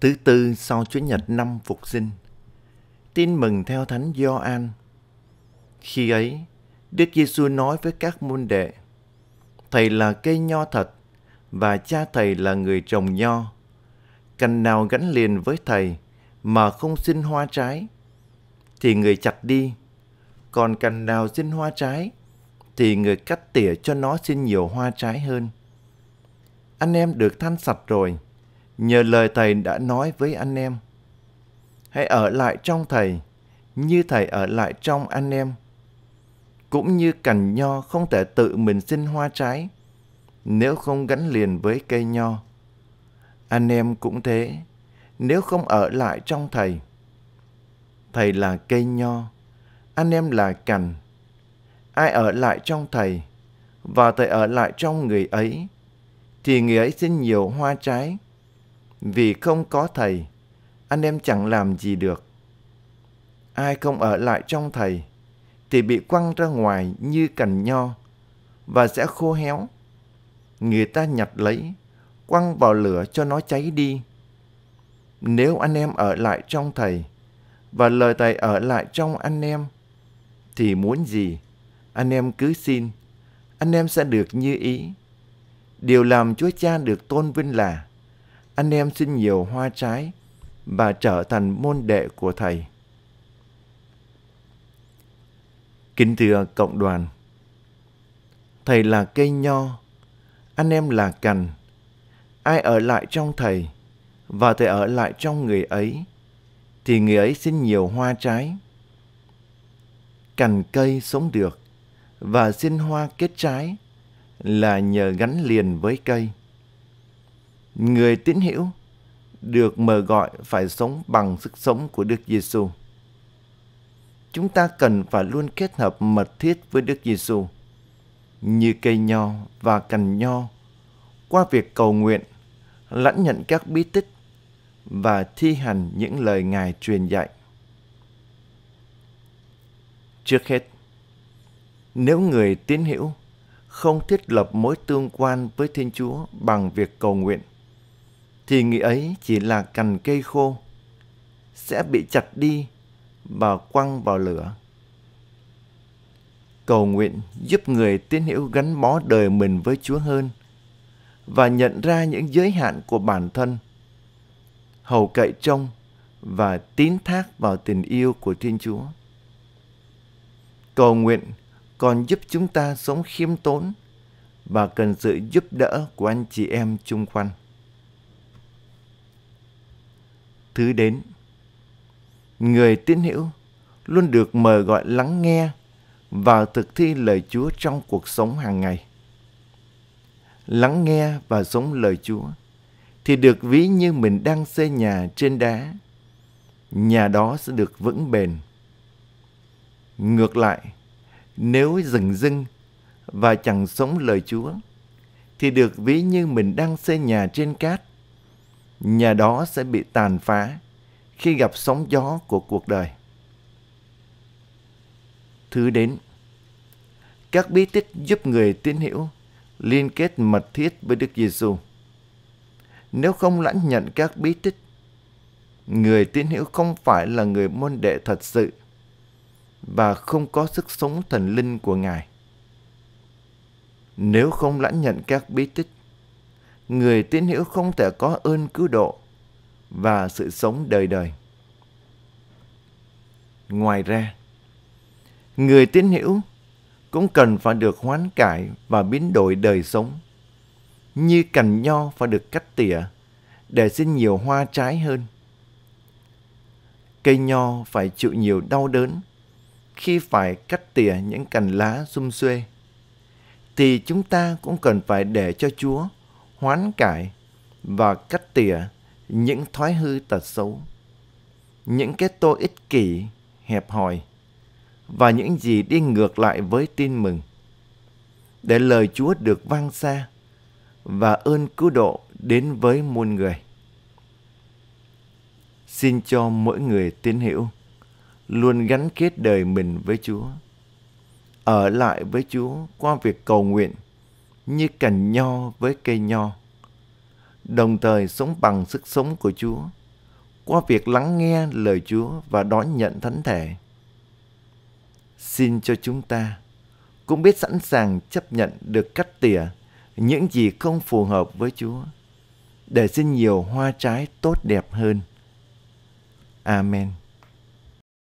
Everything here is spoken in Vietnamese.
Thứ tư sau Chúa Nhật năm Phục sinh. Tin mừng theo Thánh Gioan. Khi ấy, Đức Giêsu nói với các môn đệ: Thầy là cây nho thật và cha thầy là người trồng nho. Cành nào gắn liền với thầy mà không sinh hoa trái thì người chặt đi, còn cành nào sinh hoa trái thì người cắt tỉa cho nó sinh nhiều hoa trái hơn. Anh em được thanh sạch rồi nhờ lời Thầy đã nói với anh em. Hãy ở lại trong Thầy, như Thầy ở lại trong anh em. Cũng như cành nho không thể tự mình sinh hoa trái, nếu không gắn liền với cây nho. Anh em cũng thế, nếu không ở lại trong Thầy. Thầy là cây nho, anh em là cành. Ai ở lại trong Thầy, và Thầy ở lại trong người ấy, thì người ấy sinh nhiều hoa trái, vì không có thầy, anh em chẳng làm gì được. Ai không ở lại trong thầy, thì bị quăng ra ngoài như cành nho và sẽ khô héo. Người ta nhặt lấy, quăng vào lửa cho nó cháy đi. Nếu anh em ở lại trong thầy và lời thầy ở lại trong anh em, thì muốn gì, anh em cứ xin, anh em sẽ được như ý. Điều làm Chúa Cha được tôn vinh là anh em xin nhiều hoa trái và trở thành môn đệ của Thầy. Kính thưa cộng đoàn, Thầy là cây nho, anh em là cành. Ai ở lại trong Thầy và Thầy ở lại trong người ấy, thì người ấy xin nhiều hoa trái. Cành cây sống được và xin hoa kết trái là nhờ gắn liền với cây. Người tín hữu được mời gọi phải sống bằng sức sống của Đức Giêsu. Chúng ta cần phải luôn kết hợp mật thiết với Đức Giêsu như cây nho và cành nho qua việc cầu nguyện, lãnh nhận các bí tích và thi hành những lời Ngài truyền dạy. Trước hết, nếu người tín hữu không thiết lập mối tương quan với Thiên Chúa bằng việc cầu nguyện, thì người ấy chỉ là cành cây khô, sẽ bị chặt đi và quăng vào lửa. Cầu nguyện giúp người tín hữu gắn bó đời mình với Chúa hơn và nhận ra những giới hạn của bản thân, hầu cậy trông và tín thác vào tình yêu của Thiên Chúa. Cầu nguyện còn giúp chúng ta sống khiêm tốn và cần sự giúp đỡ của anh chị em chung quanh. Thứ đến. Người tín hữu luôn được mời gọi lắng nghe và thực thi lời Chúa trong cuộc sống hàng ngày. Lắng nghe và sống lời Chúa thì được ví như mình đang xây nhà trên đá. Nhà đó sẽ được vững bền. Ngược lại, nếu dừng dưng và chẳng sống lời Chúa thì được ví như mình đang xây nhà trên cát nhà đó sẽ bị tàn phá khi gặp sóng gió của cuộc đời. Thứ đến, các bí tích giúp người tín hữu liên kết mật thiết với Đức Giêsu. Nếu không lãnh nhận các bí tích, người tín hữu không phải là người môn đệ thật sự và không có sức sống thần linh của Ngài. Nếu không lãnh nhận các bí tích, người tín hữu không thể có ơn cứu độ và sự sống đời đời. Ngoài ra, người tín hữu cũng cần phải được hoán cải và biến đổi đời sống, như cành nho phải được cắt tỉa để sinh nhiều hoa trái hơn. Cây nho phải chịu nhiều đau đớn khi phải cắt tỉa những cành lá xum xuê, thì chúng ta cũng cần phải để cho Chúa hoán cải và cắt tỉa những thói hư tật xấu, những cái tôi ích kỷ, hẹp hòi và những gì đi ngược lại với tin mừng để lời Chúa được vang xa và ơn cứu độ đến với muôn người. Xin cho mỗi người tín hiểu, luôn gắn kết đời mình với Chúa, ở lại với Chúa qua việc cầu nguyện như cành nho với cây nho, đồng thời sống bằng sức sống của Chúa qua việc lắng nghe lời Chúa và đón nhận thánh thể. Xin cho chúng ta cũng biết sẵn sàng chấp nhận được cắt tỉa những gì không phù hợp với Chúa để xin nhiều hoa trái tốt đẹp hơn. Amen.